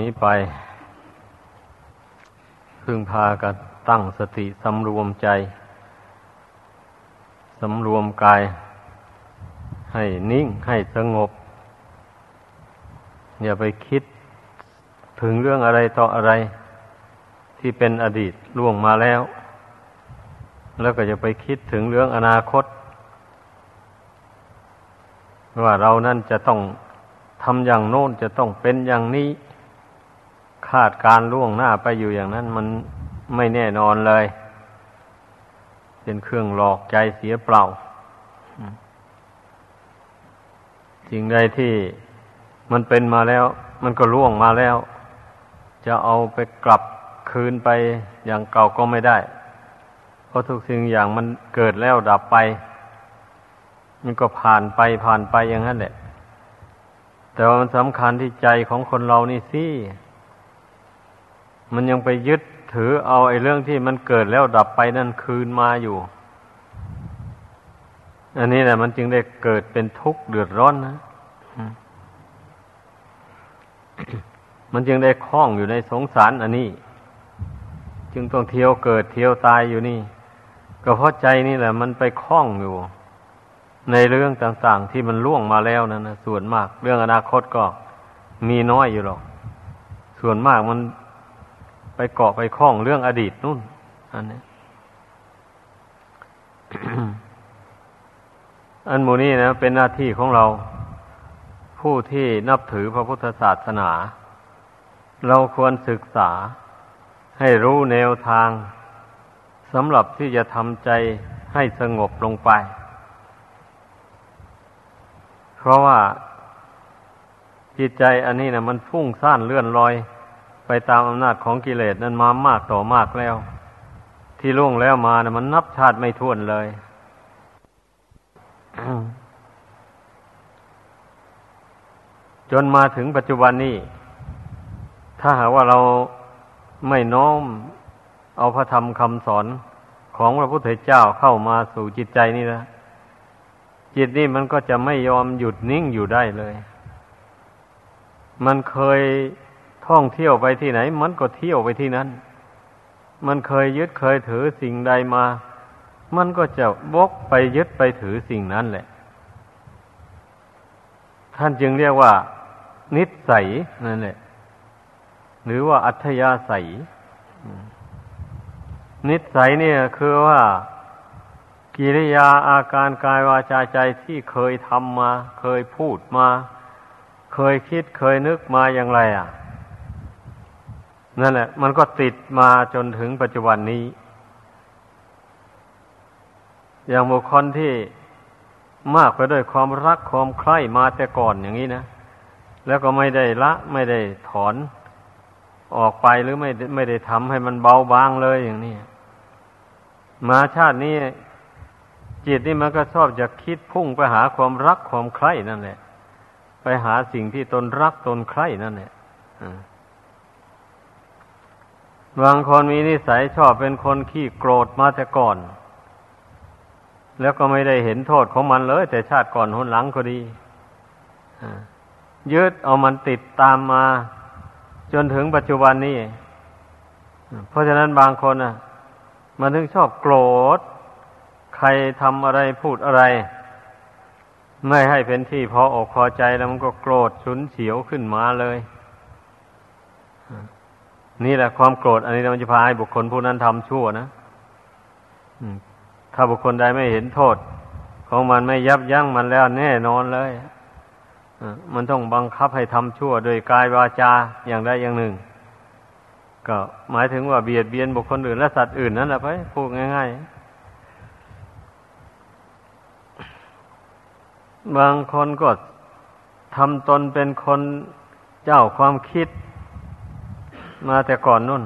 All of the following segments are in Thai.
นี้ไป พึงพากันตั้งสติสำรวมใจ สำรวมกาย ให้นิ่งให้สงบ อย่าไปคิดถึงเรื่องอะไรต่ออะไร ที่เป็นอดีตล่วงมาแล้ว แล้วก็จะไปคิดถึงเรื่องอนาคต ว่าเรานั่นจะต้องทำอย่างโน้นจะต้องเป็นอย่างนี้ คาดการล่วงหน้าไปอยู่อย่างนั้น มันไม่แน่นอนเลย เป็นเครื่องหลอกใจเสียเปล่าสิ่งใดที่มันเป็นมาแล้ว มันก็ล่วงมาแล้ว จะเอาไปกลับคืนไปอย่างเก่าก็ไม่ได้ เพราะทุกสิ่งอย่างมันเกิดแล้วดับไป มันก็ผ่านไปผ่านไปอย่างนั้นแหละแต่ว่ามันสำคัญที่ใจของคนเรานี่สิ มันยังไปยึดถือเอาไอ้เรื่องที่มันเกิดแล้วดับไปนั่นคืนมาอยู่ อันนี้แหละมันจึงได้เกิดเป็นทุกข์เดือดร้อนนะ มันจึงได้คล้องอยู่ในสงสารอันนี้ จึงต้องเที่ยวเกิดเที่ยวตายอยู่นี่ ก็เพราะใจนี่แหละ มันไปคล้องอยู่ ในเรื่องต่างๆ ที่มันล่วงมาแล้วนั่นนะส่วนมาก เรื่องอนาคตก็มีน้อยอยู่หรอก ส่วนมากมัน ไปเกาะไปคล้องเรื่องอดีตนู่น อันนี้อันมูนี้นะเป็นหน้าที่ของเรา ผู้ที่นับถือพระพุทธศาสนา เราควรศึกษาให้รู้แนวทางสำหรับที่จะทำใจให้สงบลงไป เพราะว่าจิตใจอันนี้นะมันฟุ้งซ่านเลื่อนลอย ไปตามอำนาจของกิเลสนั้นมามากต่อมากแล้ว ที่ล่วงแล้วมานะมันนับชาติไม่ท้วนเลยจนมาถึงปัจจุบันนี้ ถ้าหากว่าเราไม่น้อมเอาพระธรรมคำสอนของพระพุทธเจ้าเข้ามาสู่จิตใจนี่นะจิตนี่มันก็จะไม่ยอมหยุดนิ่งอยู่ได้เลย มันเคย ท่องเที่ยวไปที่ไหน มันก็เที่ยวไปที่นั้น มันเคยยึดเคยถือสิ่งใดมา มันก็จะวกไปยึดไปถือสิ่งนั้นแหละ ท่านจึงเรียกว่า นิสัยนั่นแหละ หรือว่าอัธยาศัย นิสัยเนี่ยคือว่ากิริยาอาการกายวาจาใจที่เคยทำมา เคยพูดมา เคยคิดเคยนึกมาอย่างไร อะ นั่นแหละ มันก็ติดมาจนถึงปัจจุบันนี้ อย่างบุคคลที่มากไปด้วยความรักความใคร่มาแต่ก่อนอย่างนี้นะ แล้วก็ไม่ได้ละ ไม่ได้ถอนออกไปหรือไม่ไม่ได้ทำให้มันเบาบางเลยอย่างนี้มาชาตินี้จิตนี่มันก็ชอบจะคิดพุ่งไปหาความรักความใคร่นั่นแหละ ไปหาสิ่งที่ตนรักตนใคร่นั่นแหละ บางคนมีนิสัยชอบเป็นคนขี้โกรธมาแต่ก่อน แล้วก็ไม่ได้เห็นโทษของมันเลย แต่ชาติก่อนหนหลังก็ดียึดเอามันติดตามมา จนถึงปัจจุบันนี้ เพราะฉะนั้นบางคนอะ มันถึงชอบโกรธ ใครทำอะไรพูดอะไร ไม่ให้เป็นที่พออกพอใจแล้วมันก็โกรธฉุนเฉียวขึ้นมาเลย นี่แหละความโกรธอันนี้มันจะพาให้บุคคลผู้นั้นทำชั่วนะถ้าบุคคลใดไม่เห็นโทษ ของมันไม่ยับยั้งมันแล้วแน่นอนเลยมันต้องบังคับให้ทำชั่ว โดยกายวาจาอย่างใดอย่างหนึ่ง ก็หมายถึงว่าเบียดเบียนบุคคลอื่นและสัตว์อื่นนั่นแหละไปพูดง่าย ๆ บางคนก็ทำตนเป็นคนเจ้าความคิด มาแต่ก่อนนู่น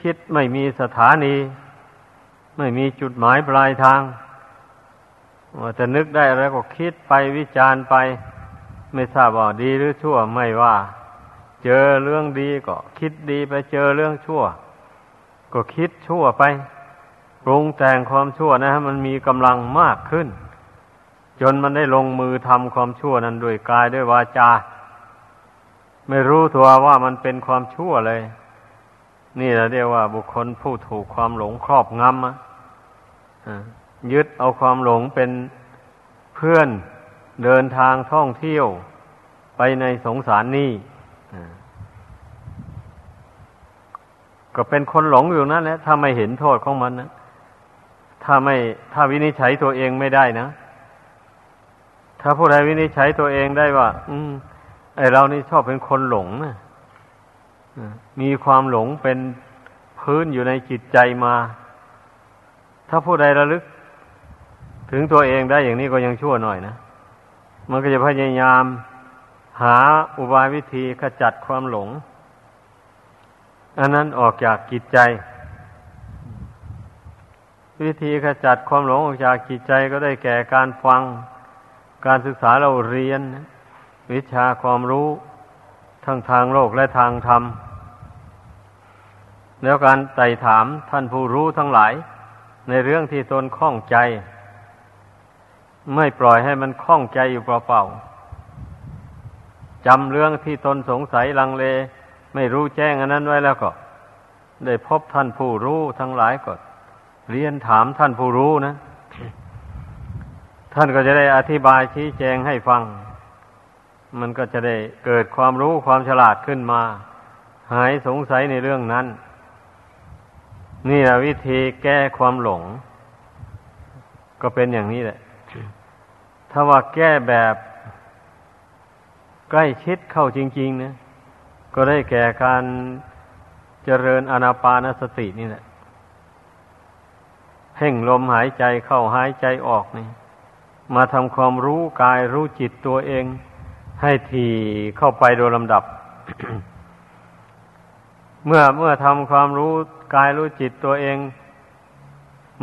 คิดไม่มีสถานี ไม่มีจุดหมายปลายทางว่าจะนึกได้แล้วก็คิดไปวิจารณ์ไป ไม่ทราบว่าดีหรือชั่วไม่ว่า เจอเรื่องดีก็คิดดีไปเจอเรื่องชั่ว ก็คิดชั่วไปปรุงแต่งความชั่วนะฮะมันมีกำลังมากขึ้น จนมันได้ลงมือทำความชั่วนั้นด้วยกายด้วยวาจา ไม่รู้ตัวว่ามันเป็นความชั่วเลย นี่เราเรียกว่าบุคคลผู้ถูกความหลงครอบงำอะยึดเอาความหลงเป็นเพื่อนเดินทางท่องเที่ยวไปในสงสารนี่ก็เป็นคนหลงอยู่นั่นแหละถ้าไม่เห็นโทษของมันนะถ้าไม่ถ้าวินิจฉัยตัวเองไม่ได้นะ ถ้าผู้ใดวินิจฉัยตัวเองได้ว่า อืม ไอเรานี่ชอบเป็นคนหลงนะมีความหลงเป็นพื้นอยู่ในจิตใจมา ถ้าผู้ใดระลึก ถึงตัวเองได้อย่างนี้ก็ยังชั่วหน่อยนะ มันก็จะพยายามหาอุบายวิธีขจัดความหลง อันนั้นออกจากจิตใจ วิธีขจัดความหลงออกจากจิตใจก็ได้แก่การฟัง การศึกษาเราเรียน วิชาความรู้ทั้งทางโลกและทางธรรม แล้วการไต่ถามท่านผู้รู้ทั้งหลาย ในเรื่องที่ตนข้องใจ ไม่ปล่อยให้มันข้องใจอยู่เปล่าๆจำเรื่องที่ตนสงสัยลังเล ไม่รู้แจ้งอันนั้นไว้แล้วก็ ได้พบท่านผู้รู้ทั้งหลายก็เรียนถามท่านผู้รู้นะ ท่านก็จะได้อธิบายชี้แจงให้ฟัง มันก็จะได้เกิดความรู้ความฉลาดขึ้นมา หายสงสัยในเรื่องนั้น นี่แหละวิธีแก้ความหลง ก็เป็นอย่างนี้แหละ ถ้าว่าแก้แบบใกล้ชิดเข้าจริงๆนะก็ได้แก่การเจริญอนาปานสตินี่แหละเพ่งลมหายใจเข้าหายใจออกนี่ มาทำความรู้กายรู้จิตตัวเอง ให้ทีเข้าไปโดยลำดับ เมื่อเมื่อทำความรู้กายรู้จิตตัวเอง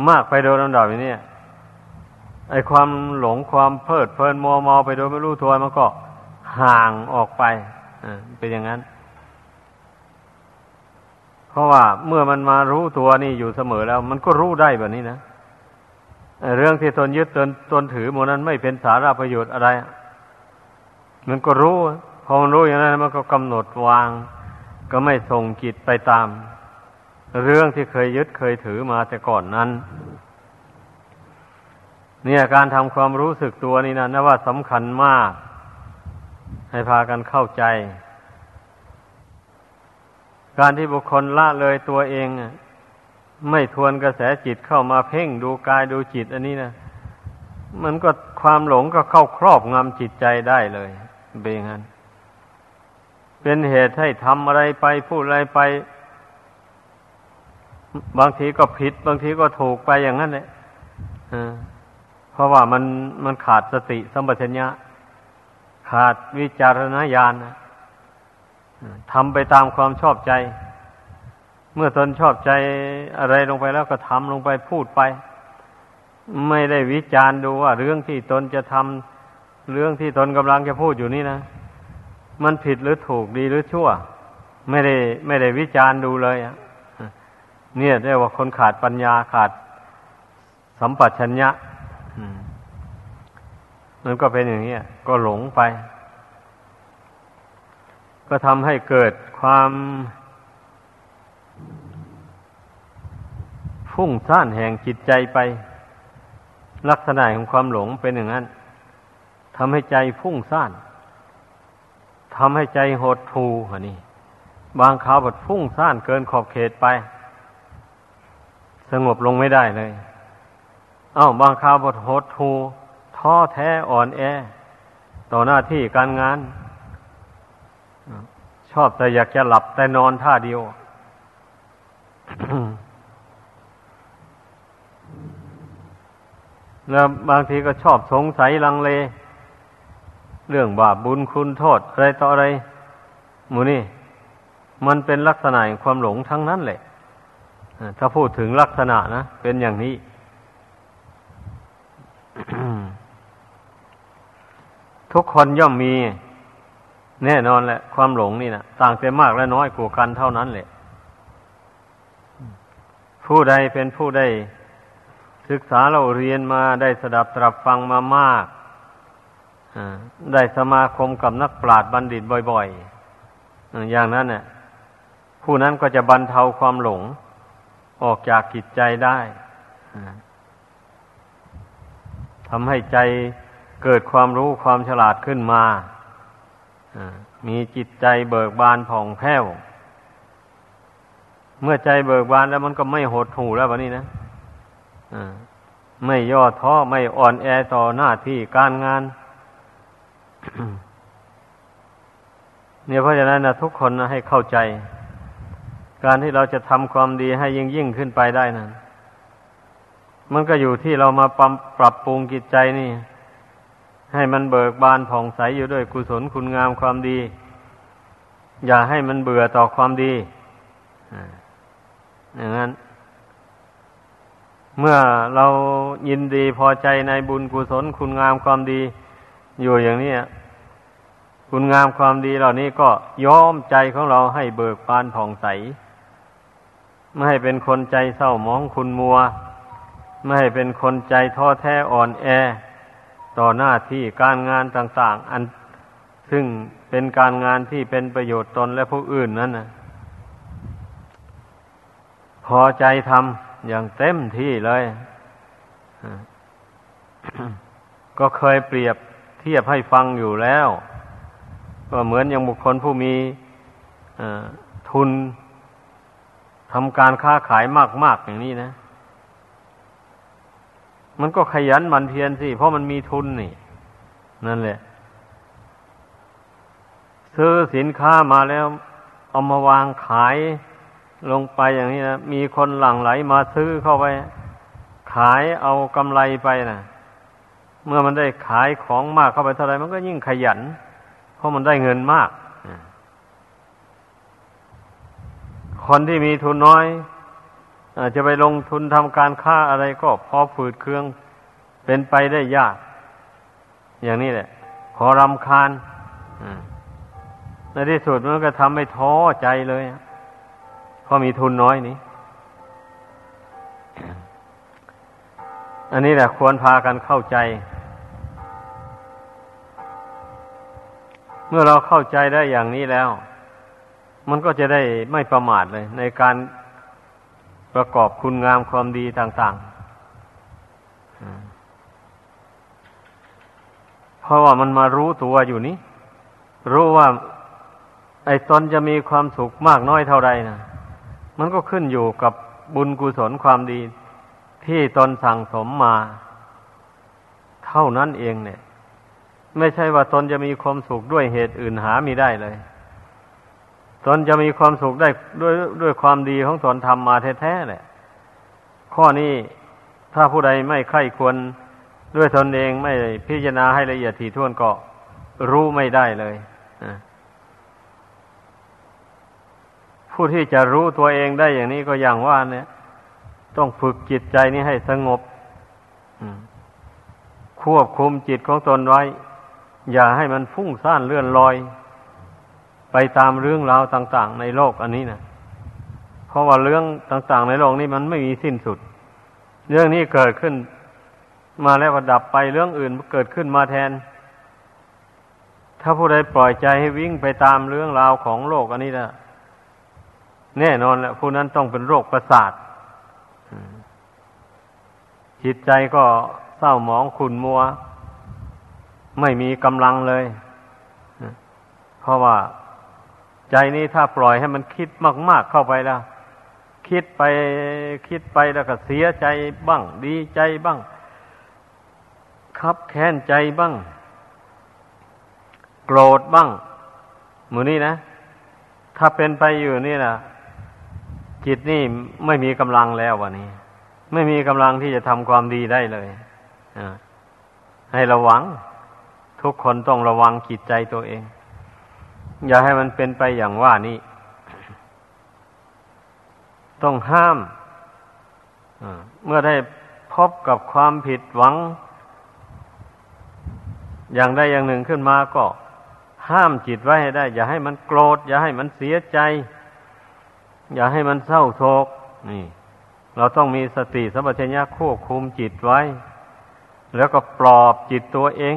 มากไปโดยลำดับอย่างนี้ไอความหลงความเพลิดเพลินมัวเมาไปโดยไม่รู้ตัวมันก็ห่างออกไปเป็นอย่างนั้น เพราะว่าเมื่อมันมารู้ตัวนี่อยู่เสมอแล้ว มันก็รู้ได้แบบนี้นะเรื่องที่ตนยึดตนตนถือหมดนั้นไม่เป็นสาระประโยชน์อะไร มันก็รู้ พอมันรู้อย่างนั้นมันก็กำหนดวาง ก็ไม่ส่งจิตไปตาม เรื่องที่เคยยึดเคยถือมาแต่ก่อนนั้น เนี่ยการทำความรู้สึกตัวนี่นะนะว่าสำคัญมาก ให้พากันเข้าใจ การที่บุคคลละเลยตัวเองไม่ทวนกระแสจิตเข้ามาเพ่งดูกายดูจิต อันนี้นะมันก็ความหลงก็เข้าครอบงำจิตใจได้เลย เป็นอย่างนั้น เป็นเหตุให้ทำอะไรไปพูดอะไรไป บางทีก็ผิด บางทีก็ถูกไปอย่างนั้นเลยเพราะว่ามันมันขาดสติสัมปชัญญะ ขาดวิจารณญาณทำไปตามความชอบใจ เมื่อตนชอบใจอะไรลงไปแล้วก็ทำลงไปพูดไป ไม่ได้วิจารณ์ดูว่าเรื่องที่ตนจะทำ เรื่องที่ตนกำลังจะพูดอยู่นี่นะ มันผิดหรือถูกดีหรือชั่ว ไม่ได้ไม่ได้วิจารณ์ดูเลยอะเนี่ยเรียกว่าคนขาดปัญญาขาดสัมปชัญญะมันก็เป็นอย่างนี้ก็หลงไป ก็ทำให้เกิดความฟุ้งซ่านแห่งจิตใจไป ลักษณะของความหลงเป็นอย่างนั้น ทำให้ใจฟุ้งซ่านทำให้ใจหดทูฮะนี่บางคราวบดฟุ้งซ่านเกินขอบเขตไป สงบลงไม่ได้เลย เอา้า บางคราวบดหดทูท้อแท้อ่อนแอ ต่อหน้าที่การงาน ชอบแต่อยากจะหลับแต่นอนท่าเดียวแล้วบางทีก็ชอบสงสัยลังเล เรื่องบาปบุญคุณโทษอะไรต่ออะไรมูนี่ มันเป็นลักษณะของความหลงทั้งนั้นแหละถ้าพูดถึงลักษณะนะ เป็นอย่างนี้ ทุกคนย่อมมี แน่นอนแหละ ความหลงนี่นะต่างแต่มากและน้อยกว่ากันเท่านั้นแหละ ผู้ใดเป็นผู้ได้ศึกษาเราเรียนมาได้สดับตรับฟังมามาก ได้สมาคมกับนักปราชญ์บัณฑิตบ่อยๆ อย่างนั้นเนี่ยผู้นั้นก็จะบรรเทาความหลง ออกจากกิจใจได้ทำให้ใจเกิดความรู้ความฉลาดขึ้นมามีจิตใจเบิกบานผ่องแผ้ว เมื่อใจเบิกบานแล้วมันก็ไม่หดหูแล้ววันนี้นะไม่ย่อท้อไม่อ่อนแอต่อหน้าที่การงาน เนี่ยเพราะฉะนั้นนะทุกคนนะให้เข้าใจ การที่เราจะทำความดีให้ยิ่งยิ่งขึ้นไปได้นั้นมันก็อยู่ที่เรามาปรับปรับปรุงจิตใจนี่ ให้มันเบิกบานผ่องใสอยู่ด้วยกุศลคุณงามความดี อย่าให้มันเบื่อต่อความดีอย่างนั้น เมื่อเรายินดีพอใจในบุญกุศลคุณงามความดี อยู่อย่างนี้คุณงามความดีเหล่านี้ก็ย้อมใจของเราให้เบิกบานผ่องใส ไม่ให้เป็นคนใจเศร้าหมองคุณมัว ไม่ให้เป็นคนใจท้อแท้อ่อนแอ ต่อหน้าที่การงานต่างๆ อันซึ่งเป็นการงานที่เป็นประโยชน์ตนและผู้อื่นนั่นนะพอใจทำอย่างเต็มที่เลย ก็เคยเปรียบ เทียบให้ฟังอยู่แล้ว ก็เหมือนอย่างบุคคลผู้มีทุนทำการค้าขายมากๆอย่างนี้นะ มันก็ขยันมันเพียรสิ เพราะมันมีทุนนี่ นั่นแหละ ซื้อสินค้ามาแล้ว เอามาวางขายลงไปอย่างนี้นะ มีคนหลั่งไหลมาซื้อเข้าไป ขายเอากำไรไปนะ เมื่อมันได้ขายของมากเข้าไปเท่าไรมันก็ยิ่งขยัน เพราะมันได้เงินมาก คนที่มีทุนน้อยอาจจะไปลงทุนทำการค้าอะไรก็พอฝืดเครื่องเป็นไปได้ยาก อย่างนี้แหละพอรำคาญในที่สุดมันก็ทำให้ท้อใจเลยเพราะมีทุนน้อยนี้อันนี้แหละควรพากันเข้าใจ เมื่อเราเข้าใจได้อย่างนี้แล้ว มันก็จะได้ไม่ประมาทเลย ในการประกอบคุณงามความดีต่างๆ เพราะว่ามันมารู้ตัวอยู่นี้ รู้ว่า ไอ้ตนจะมีความสุขมากน้อยเท่าใดนะมันก็ขึ้นอยู่กับบุญกุศลความดีที่ตนสั่งสมมา เท่านั้นเองเนี่ย ไม่ใช่ว่าตนจะมีความสุขด้วยเหตุอื่นหามีได้เลย ตนจะมีความสุขได้ด้วยด้วยความดีของตนทำมาแท้ๆแหละ ข้อนี้ถ้าผู้ใดไม่ใคร่ควรด้วยตนเองไม่พิจารณาให้ละเอียดถี่ถ้วนก็รู้ไม่ได้เลยผู้ที่จะรู้ตัวเองได้อย่างนี้ก็อย่างว่าเนี่ย ต้องฝึกจิตใจนี้ให้สงบควบคุมจิตของตนไว้ อย่าให้มันฟุ้งซ่านเลื่อนลอย ไปตามเรื่องราวต่าง ๆ ในโลกอันนี้นะเพราะว่าเรื่องต่าง ๆ ในโลกนี้มันไม่มีสิ้นสุด เรื่องนี้เกิดขึ้น มาแล้วก็ดับไปเรื่องอื่นเกิดขึ้นมาแทน ถ้าผู้ใดปล่อยใจให้วิ่งไปตามเรื่องราวของโลกอันนี้นะแน่นอนแหละผู้นั้นต้องเป็นโรคประสาทจิตใจก็เศร้าหมองขุ่นมัว ไม่มีกำลังเลย เพราะว่าใจนี้ถ้าปล่อยให้มันคิดมาก ๆเข้าไปแล้ว คิดไปคิดไปแล้วก็เสียใจบ้าง ดีใจบ้าง คับแค้นใจบ้าง โกรธบ้างหมือนี้นะ ถ้าเป็นไปอยู่นี่นะจิตนี่ไม่มีกำลังแล้ววันนี้ ไม่มีกำลังที่จะทำความดีได้เลยให้ระวัง ทุกคนต้องระวังจิตใจตัวเอง อย่าให้มันเป็นไปอย่างว่านี้ ต้องห้ามเมื่อได้พบกับความผิดหวัง อย่างใดอย่างหนึ่งขึ้นมาก็ ห้ามจิตไว้ให้ได้ อย่าให้มันโกรธ อย่าให้มันเสียใจ อย่าให้มันเศร้าโศกนี่ เราต้องมีสติสัมปชัญญะควบคุมจิตไว้ แล้วก็ปลอบจิตตัวเอง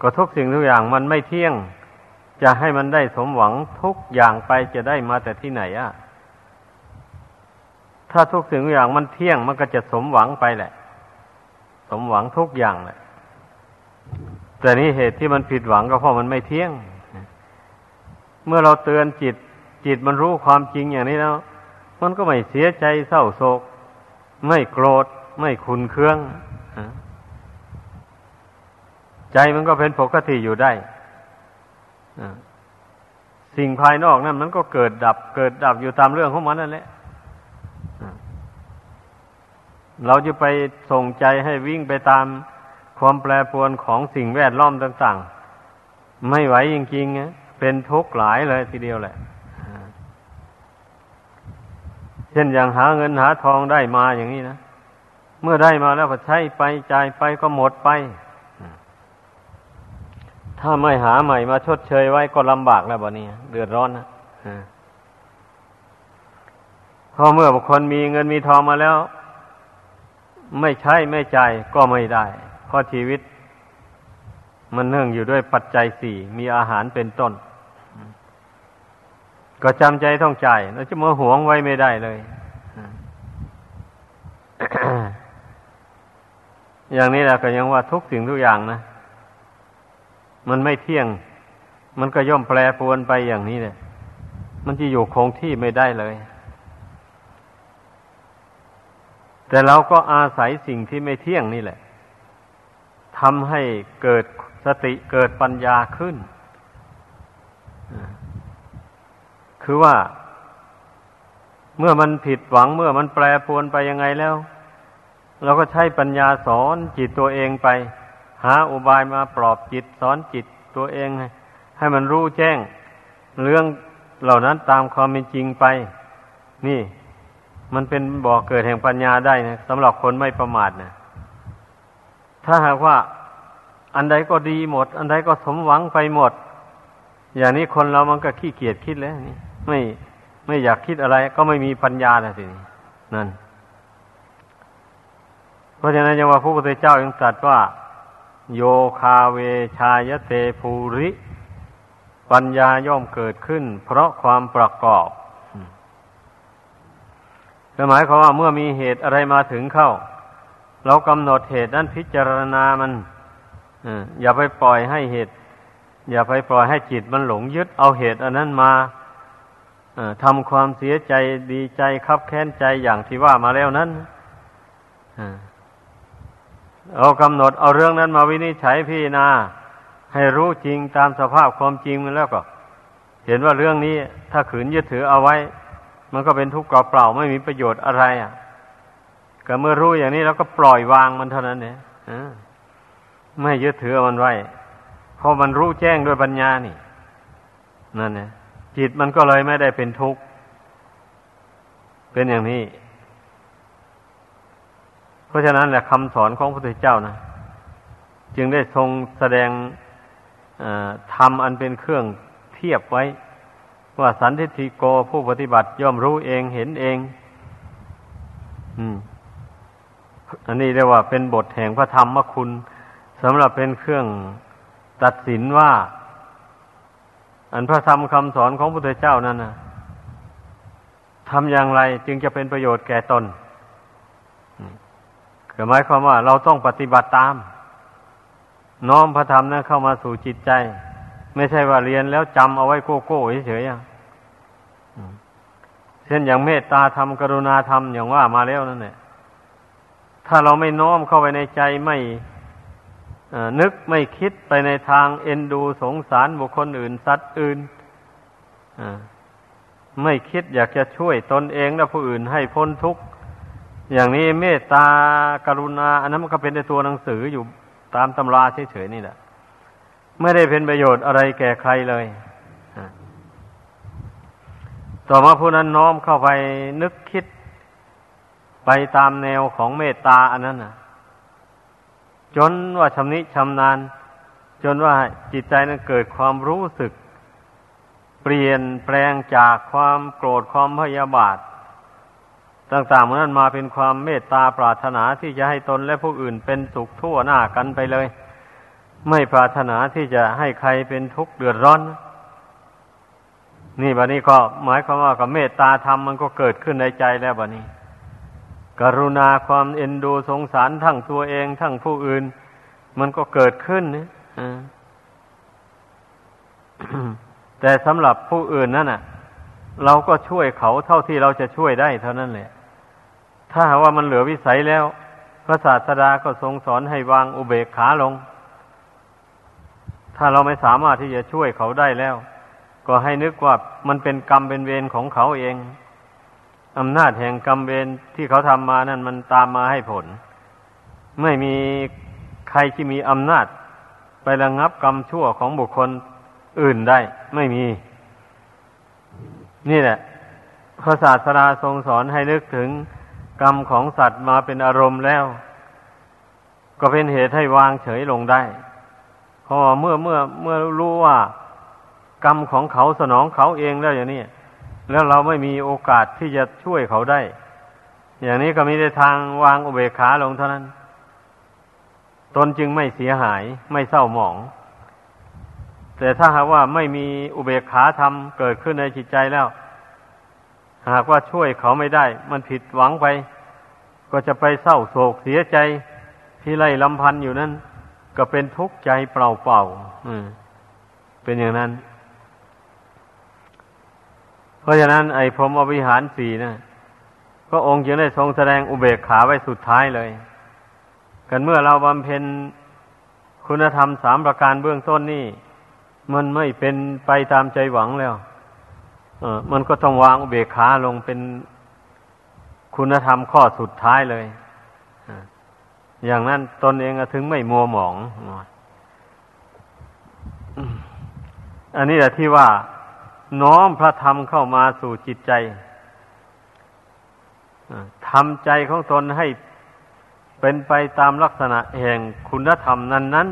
ก็ทุกสิ่งทุกอย่างมันไม่เที่ยง จะให้มันได้สมหวังทุกอย่างไปจะได้มาแต่ที่ไหนอะถ้าทุกสิ่งทุกอย่างมันเที่ยงมันก็จะสมหวังไปแหละ สมหวังทุกอย่างแหละ แต่นี้เหตุที่มันผิดหวังก็เพราะมันไม่เที่ยง เมื่อเราเตือนจิต จิตมันรู้ความจริงอย่างนี้แล้ว มันก็ไม่เสียใจเศร้าโศก ไม่โกรธ ไม่ขุนเคือง ใจมันก็เป็นปกติอยู่ได้สิ่งภายนอกนั่นมันก็เกิดดับ เกิดดับอยู่ตามเรื่องของมันนั่นแหละเราจะไปส่งใจให้วิ่งไปตามความแปรปรวนของสิ่งแวดล้อมต่างๆ ไม่ไหวจริงๆนะเป็นทุกข์หลายเลยทีเดียวแหละ เช่นอย่างหาเงินหาทองได้มาอย่างนี้นะ เมื่อได้มาแล้วก็ใช้ไปจ่ายไปก็หมดไป ถ้าไม่หาใหม่มาชดเชยไว้ก็ลำบากแล้วบ่นี้เดือดร้อนนะพอเมื่อบุคคลมีเงินมีทองมาแล้ว ไม่ใช่ไม่ใจก็ไม่ได้เพราะชีวิต มันเนื่องอยู่ด้วยปัจจัยสี่มีอาหารเป็นต้น ก็จำใจต้องจ่ายแล้วจะมาหวงไว้ไม่ได้เลยอย่างนี้แหละก็ยังว่าทุกสิ่งทุกอย่างนะ มันไม่เที่ยง มันก็ย่อมแปรปรวนไปอย่างนี้เลยมันจะอยู่คงที่ไม่ได้เลย แต่เราก็อาศัยสิ่งที่ไม่เที่ยงนี่แหละทำให้เกิดสติเกิดปัญญาขึ้น คือว่า เมื่อมันผิดหวังเมื่อมันแปรปรวนไปยังไงแล้ว เราก็ใช้ปัญญาสอนจิตตัวเองไป หาอุบายมาปลอบจิตสอนจิตตัวเองให้ให้มันรู้แจ้ง เรื่องเหล่านั้นตามความเป็นจริงไป นี่ มันเป็นบ่อเกิดแห่งปัญญาได้นะสำหรับคนไม่ประมาทนะถ้าหากว่าอันใดก็ดีหมด อันใดก็สมหวังไปหมด อย่างนี้คนเรามันก็ขี้เกียจคิดแล้วนี่ไม่ไม่อยากคิดอะไร ก็ไม่มีปัญญาแล้วสินั่น เพราะฉะนั้นยังว่าพระพุทธเจ้ายังตรัสว่า โยคาเวชายเตภูริ ปัญญาย่อมเกิดขึ้น เพราะความประกอบหมายความว่าเมื่อมีเหตุอะไรมาถึงเข้า เรากำหนดเหตุนั้นพิจารณามันอย่าไปปล่อยให้เหตุ อย่าไปปล่อยให้จิตมันหลงยึดเอาเหตุอันนั้นมาทำความเสียใจดีใจคับแค้นใจอย่างที่ว่ามาแล้วนั้น เอากำหนดเอาเรื่องนั้นมาวินิจฉัยพี่นา ให้รู้จริงตามสภาพความจริงมันแล้วก็ เห็นว่าเรื่องนี้ถ้าขืนยึดถือเอาไว้ มันก็เป็นทุกข์เปล่าไม่มีประโยชน์อะไร อะ ก็เมื่อรู้อย่างนี้แล้วก็ปล่อยวางมันเท่านั้นเนี่ยไม่ยึดถือมันไว้เพราะมันรู้แจ้งด้วยปัญญานี่ นั่นเนี่ยจิตมันก็เลยไม่ได้เป็นทุกข์เป็นอย่างนี้ ราะฉะนั้นแหละคำสอนของพระพุทธเจ้านะจึงได้ทรงแสดงธรรมอันเป็นเครื่องเทียบไว้ ว่าสันทิฏฐิโกผู้ปฏิบัติย่อมรู้เองเห็นเอง อืม อันนี้เรียกว่าเป็นบทแห่งพระธรรมคุณสำหรับเป็นเครื่องตัดสินว่า อันพระธรรมคำสอนของพระพุทธเจ้านั้นนะทำอย่างไรจึงจะเป็นประโยชน์แก่ตน หมายความว่าเราต้องปฏิบัติตาม น้อมพระธรรมนั้นเข้ามาสู่จิตใจ ไม่ใช่ว่าเรียนแล้วจำเอาไว้โก้โก้เฉยๆเช่นอย่างเมตตาธรรมกรุณาธรรมอย่างว่ามาแล้วนั่นแหละถ้าเราไม่น้อมเข้าไปในใจไม่นึกไม่คิดไปในทางเอ็นดูสงสารบุคคลอื่น สัตว์อื่นไม่คิดอยากจะช่วยตนเองและผู้อื่นให้พ้นทุกข์ อย่างนี้เมตตากรุณา อันนั้นมันก็เป็นในตัวหนังสืออยู่ตามตำราเฉยๆนี่แหละไม่ได้เป็นประโยชน์อะไรแก่ใครเลย ต่อมาผู้นั้นน้อมเข้าไปนึกคิดไปตามแนวของเมตตาอันนั้นนะจนว่าชำนิชำนาญ จนว่าจิตใจนั้นเกิดความรู้สึก เปลี่ยนแปลงจากความโกรธความพยาบาท ต่างๆนั้นมาเป็นความเมตตาปรารถนาที่จะให้ตนและผู้อื่นเป็นสุขทั่วหน้ากันไปเลย ไม่ปรารถนาที่จะให้ใครเป็นทุกข์เดือดร้อน นี่บัดนี้ก็หมายความว่ากับเมตตาธรรมมันก็เกิดขึ้นในใจแล้วบัดนี้ กรุณาความเอ็นดูสงสารทั้งตัวเองทั้งผู้อื่น มันก็เกิดขึ้นนะแต่สำหรับผู้อื่นนั่นน่ะ เราก็ช่วยเขาเท่าที่เราจะช่วยได้เท่านั้นแหละ ถ้าหากว่ามันเหลือวิสัยแล้ว พระศาสดาก็ทรงสอนให้วางอุเบกขาลง ถ้าเราไม่สามารถที่จะช่วยเขาได้แล้ว ก็ให้นึกว่ามันเป็นกรรมเป็นเวรของเขาเองอำนาจแห่งกรรมเวรที่เขาทำมานั่นมันตามมาให้ผล ไม่มีใครที่มีอำนาจ ไประงับกรรมชั่วของบุคคลอื่นได้ ไม่มี นี่แหละพระศาสดาทรงสอนให้นึกถึง กรรมของสัตว์มาเป็นอารมณ์แล้ว ก็เป็นเหตุให้วางเฉยลงได้พราะเมื่อเมื่อเมื่อรู้ว่า กรรมของเขาสนองเขาเองแล้วอย่างนี้แล้วเราไม่มีโอกาสที่จะช่วยเขาได้ อย่างนี้ก็มีแต่ทางวางอุเบกขาลงเท่านั้น ตนจึงไม่เสียหายไม่เศร้าหมอง แต่ถ้าหากว่าไม่มีอุเบกขาธรรมเกิดขึ้นในจิตใจแล้ว หากว่าช่วยเขาไม่ได้ มันผิดหวังไป ก็จะไปเศร้าโศกเสียใจที่ไล่ลำพันอยู่นั้น ก็เป็นทุกข์ใจเปล่าๆเป็นอย่างนั้น เพราะฉะนั้น ไอ้พรหมวิหารสี่นะก็องค์จึงได้ทรงแสดงอุเบกขาไว้สุดท้ายเลย กันเมื่อเราบำเพ็ญคุณธรรมสามประการเบื้องต้นนี่ มันไม่เป็นไปตามใจหวังแล้ว มันก็ต้องวางอุเบกขาลงเป็นคุณธรรมข้อสุดท้ายเลย อย่างนั้นตนเองถึงไม่มัวหมอง อันนี้แหละที่ว่า น้อมพระธรรมเข้ามาสู่จิตใจทำใจของตนให้เป็นไปตามลักษณะแห่งคุณธรรมนั้นนั้น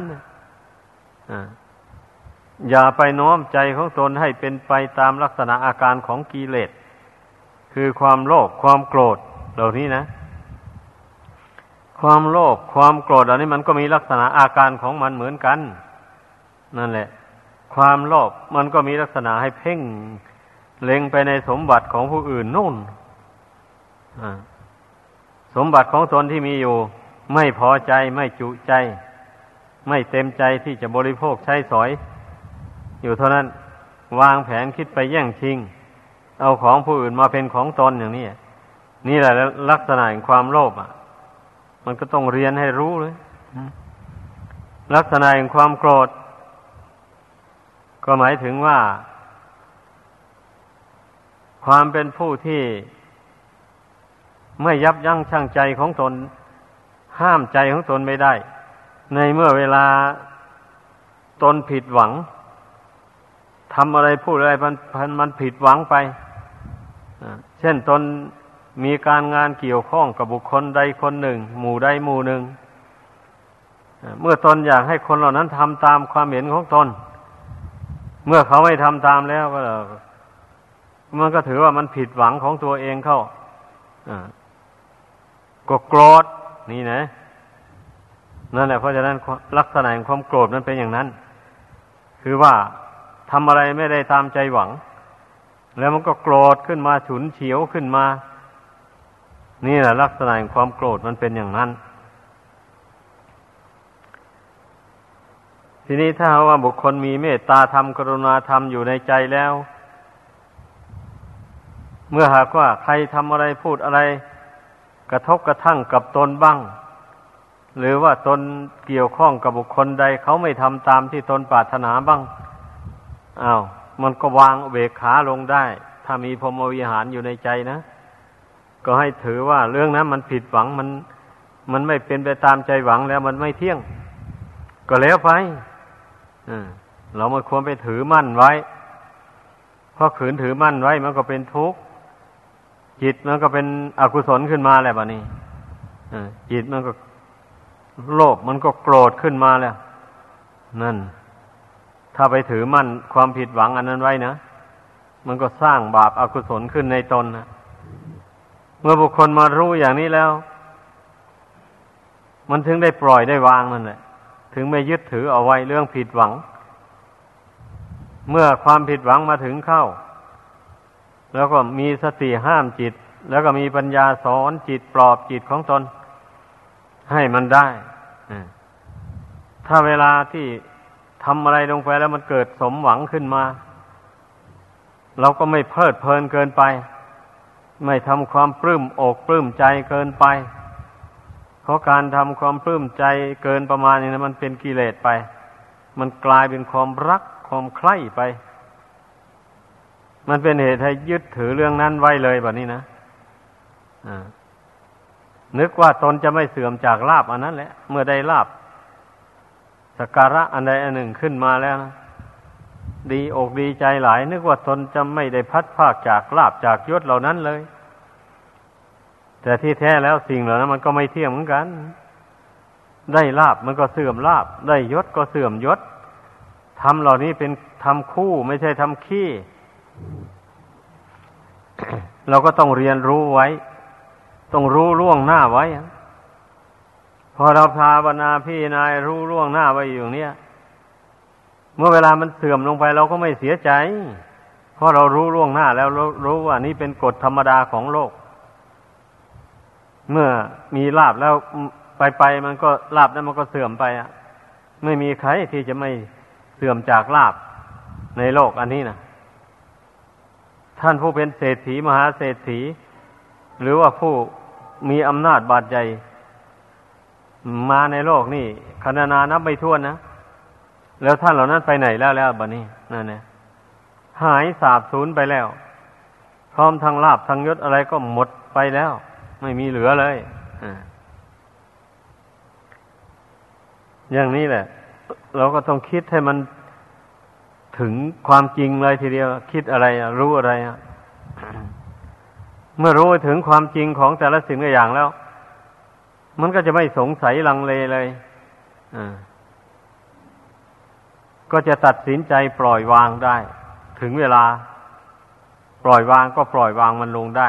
อย่าไปโน้มใจของตนให้เป็นไปตามลักษณะอาการของกิเลส คือความโลภความโกรธเหล่านี้นะ ความโลภความโกรธเหล่านี้มันก็มีลักษณะอาการของมันเหมือนกัน นั่นแหละ ความโลภมันก็มีลักษณะให้เพ่ง เล็งไปในสมบัติของผู้อื่นนู่นสมบัติของตนที่มีอยู่ ไม่พอใจไม่จุใจ ไม่เต็มใจที่จะบริโภคใช้สอย อยู่เท่านั้น วางแผนคิดไปแย่งชิง เอาของผู้อื่นมาเป็นของตนอย่างนี้นี่แหละลักษณะของความโลภอะ มันก็ต้องเรียนให้รู้เลยลักษณะของความโกรธ ก็หมายถึงว่า ความเป็นผู้ที่ไม่ยับยั้งชั่งใจของตน ห้ามใจของตนไม่ได้ ในเมื่อเวลาตนผิดหวัง ทำอะไรพูดอะไรมันมันผิดหวังไปเช่นตนมีการงานเกี่ยวข้องกับบุคคลใดคนหนึ่ง หมู่ใดหมู่หนึ่ง เมื่อตนอยากให้คนเหล่านั้นทำตามความเห็นของตน เมื่อเขาไม่ทำตามแล้วก็มันก็ถือว่ามันผิดหวังของตัวเองเข้าก็โกรธนี่นะนั่นแหละเพราะฉะนั้นลักษณะของความโกรธนั้นเป็นอย่างนั้น คือว่า ทำอะไรไม่ได้ตามใจหวัง แล้วมันก็โกรธขึ้นมาฉุนเฉียวขึ้นมา นี่แหละลักษณะของความโกรธมันเป็นอย่างนั้น ทีนี้ถ้าว่าบุคคลมีเมตตาธรรมกรุณาธรรมอยู่ในใจแล้ว เมื่อหากว่าใครทำอะไรพูดอะไร กระทบกระทั่งกับตนบ้างหรือว่าตนเกี่ยวข้องกับบุคคลใดเขาไม่ทำตามที่ตนปรารถนาบ้าง อา้าวมันก็วางเบกขาลงได้ ถ้ามีพรหมวิหารอยู่ในใจนะ ก็ให้ถือว่าเรื่องนั้นมันผิดหวังมัน มันไม่เป็นไปตามใจหวังแล้วมันไม่เที่ยง ก็แล้วไปเราไม่ควรไปถือมั่นไว้เพราะขืนถือมั่นไว้มันก็เป็นทุกข์จิตมันก็เป็นอกุศลขึ้นมาแล้วบะนี้จิตมันก็โลภมันก็โกรธขึ้นมาแล้ว นั่น ถ้าไปถือมั่นความผิดหวังอันนั้นไว้นะมันก็สร้างบาปอากุศลขึ้นในตนนะเมื่อบุคคลมารู้อย่างนี้แล้ว มันถึงได้ปล่อยได้วางนั่นแหละถึงไม่ยึดถือเอาไว้เรื่องผิดหวัง เมื่อความผิดหวังมาถึงเข้า แล้วก็มีสติห้ามจิต แล้วก็มีปัญญาสอนจิตปลอบจิตของตน ให้มันได้ถ้าเวลาที่ ทำอะไรลงไปแล้วมันเกิดสมหวังขึ้นมา เราก็ไม่เพลิดเพลินเกินไป ไม่ทำความปลื้มอกปลื้มใจเกินไป เพราะการทำความปลื้มใจเกินประมาณนี้นะมันเป็นกิเลสไป มันกลายเป็นความรักความใคร่ไป มันเป็นเหตุให้ยึดถือเรื่องนั้นไว้เลยแบบนี้นะนึกว่าตนจะไม่เสื่อมจากลาบอันนั้นแหละ เมื่อได้ลาบ สการะอันใดอันหนึ่งขึ้นมาแล้วนะดีอกดีใจหลาย นึกว่าตนจะไม่ได้พัดภาคจากลาบจากยศเหล่านั้นเลย แต่ที่แท้แล้วสิ่งเหล่านั้นมันก็ไม่เที่ยงเหมือนกัน ได้ลาบมันก็เสื่อมลาบ ได้ยศก็เสื่อมยศทำเหล่านี้เป็นทำคู่ไม่ใช่ทำขี้ เราก็ต้องเรียนรู้ไว้ ต้องรู้ล่วงหน้าไว้ พอเราภาวนาพี่นายรู้ล่วงหน้าไว้อยู่เนี่ยเมื่อเวลามันเสื่อมลงไปเราก็ไม่เสียใจ เพราะเรารู้ล่วงหน้าแล้วรู้ว่านี่เป็นกฎธรรมดาของโลก เมื่อมีลาบแล้วไปไปมันก็ลาบนั้นมันก็เสื่อมไปอะ ไม่มีใครที่จะไม่เสื่อมจากลาบในโลกอันนี้นะท่านผู้เป็นเศรษฐีมหาเศรษฐี หรือว่าผู้มีอำนาจบาดใหญ่ มาในโลกนี่คณนานับไม่ถ้วนนะแล้วท่านเหล่านั้นไปไหนแล้วแล้วบัดนี้นั่นเนี่ยหายสาบสูญไปแล้ว พร้อมทางลาบทางยศอะไรก็หมดไปแล้ว ไม่มีเหลือเลยอย่างนี้แหละ เราก็ต้องคิดให้มันถึงความจริงเลยทีเดียว คิดอะไรรู้อะไรเมื่อรู้ถึงความจริงของแต่ละสิ่งอย่างแล้ว มันก็จะไม่สงสัยลังเลเลยก็จะตัดสินใจปล่อยวางได้ ถึงเวลา ปล่อยวางก็ปล่อยวางมันลงได้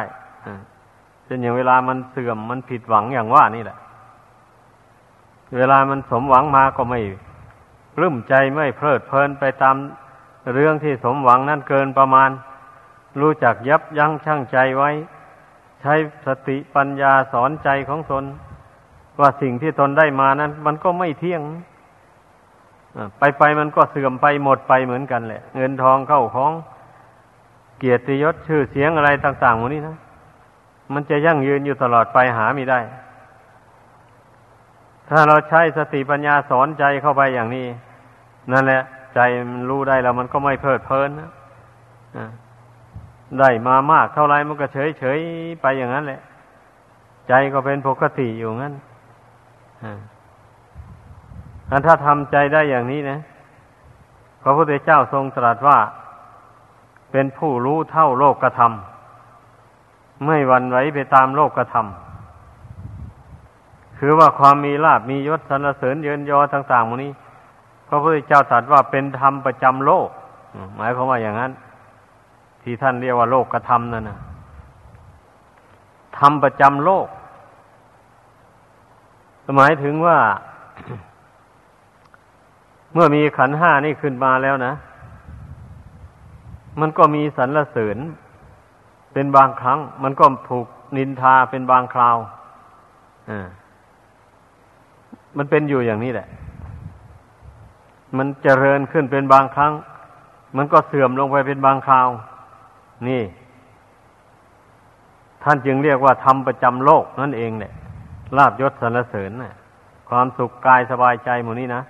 เช่นอย่างเวลามันเสื่อมมันผิดหวังอย่างว่านี่แหละ เวลามันสมหวังมาก็ไม่ปลื้มใจไม่เพลิดเพลินไปตามเรื่องที่สมหวังนั่นเกินประมาณ รู้จักยับยั้งชั่งใจไว้ ใช้สติปัญญาสอนใจของตน ว่าสิ่งที่ตนได้มานั้น มันก็ไม่เที่ยงไปไปมันก็เสื่อมไปหมดไปเหมือนกันแหละ เงินทองเข้าของ เกียรติยศชื่อเสียงอะไรต่างๆหมดนี้นะมันจะยั่งยืนอยู่ตลอดไปหาไม่ได้ ถ้าเราใช้สติปัญญาสอนใจเข้าไปอย่างนี้ นั่นแหละ ใจมันรู้ได้แล้วมันก็ไม่เพลิดเพลินนะได้มามากเท่าไรมันก็เฉยเฉยไปอย่างนั้นแหละ ใจก็เป็นปกติอยู่งั้น อันถ้าทำใจได้อย่างนี้นะพระพุทธเจ้าทรงตรัสว่า เป็นผู้รู้เท่าโลกกระทำไม่วันไหวไปตามโลกกระทำคือว่าความมีลาบมียศสรรเสริญเยินยอต่างๆมนี้ พระพุทธเจ้าตรัสว่าเป็นธรรมประจำโลก หมายความว่าอย่างนั้น ที่ท่านเรียกว่าโลกกระทำนั่นนะธรรมประจำโลก หมายถึงว่า เมื่อมีขันห้านี่ขึ้นมาแล้วนะ มันก็มีสรรเสริญเป็นบางครั้ง มันก็ถูกนินทาเป็นบางคราวอ่ามันเป็นอยู่อย่างนี้แหละ มันเจริญขึ้นเป็นบางครั้ง มันก็เสื่อมลงไปเป็นบางคราว นี่ ท่านจึงเรียกว่าธรรมประจำโลกนั่นเองเนี่ย ลาบยศสรรเสริญนะความสุขกายสบายใจหมู่นี้นะ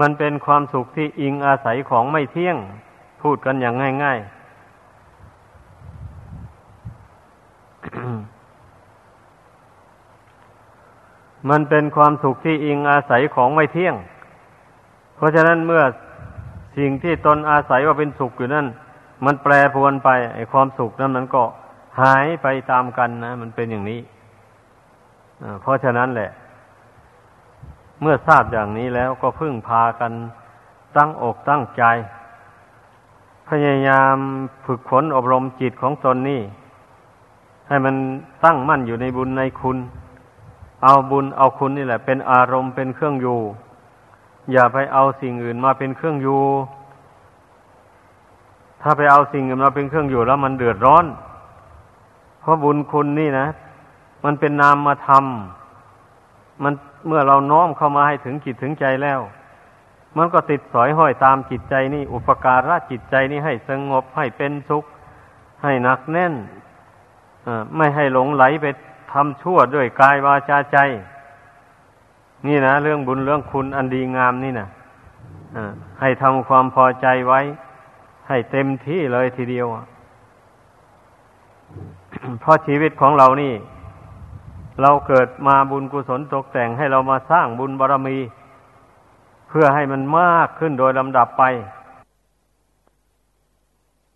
มันเป็นความสุขที่อิงอาศัยของไม่เที่ยง พูดกันอย่างง่ายๆ มันเป็นความสุขที่อิงอาศัยของไม่เที่ยง เพราะฉะนั้นเมื่อสิ่งที่ตนอาศัยว่าเป็นสุขอยู่นั่น มันแปรปรวนไปไอ้ความสุขนั้นมันก็หายไปตามกันนะ มันเป็นอย่างนี้ เพราะฉะนั้นแหละ เมื่อทราบอย่างนี้แล้วก็พึ่งพากันตั้งอกตั้งใจ พยายามฝึกฝนอบรมจิตของตนนี่ ให้มันตั้งมั่นอยู่ในบุญในคุณ เอาบุญเอาคุณนี่แหละ เป็นอารมณ์เป็นเครื่องอยู่ อย่าไปเอาสิ่งอื่นมาเป็นเครื่องอยู่ถ้าไปเอาสิ่งอื่นมาเป็นเครื่องอยู่แล้วมันเดือดร้อน เพราะบุญคุณนี่นะ มันเป็นนามธรรมมันเมื่อเราน้อมเข้ามาให้ถึงจิตถึงใจแล้ว มันก็ติดสอยห้อยตามจิตใจนี่ อุปการะจิตใจนี่ให้สงบให้เป็นสุข ให้หนักแน่นไม่ให้หลงไหลไปทำชั่วด้วยกายวาจาใจ นี่นะเรื่องบุญเรื่องคุณอันดีงามนี่นะให้ทำความพอใจไว้ ให้เต็มที่เลยทีเดียวเพราะชีวิตของเรานี่ เราเกิดมาบุญกุศลตกแต่งให้เรามาสร้างบุญบารรมี เพื่อให้มันมากขึ้นโดยลำดับไป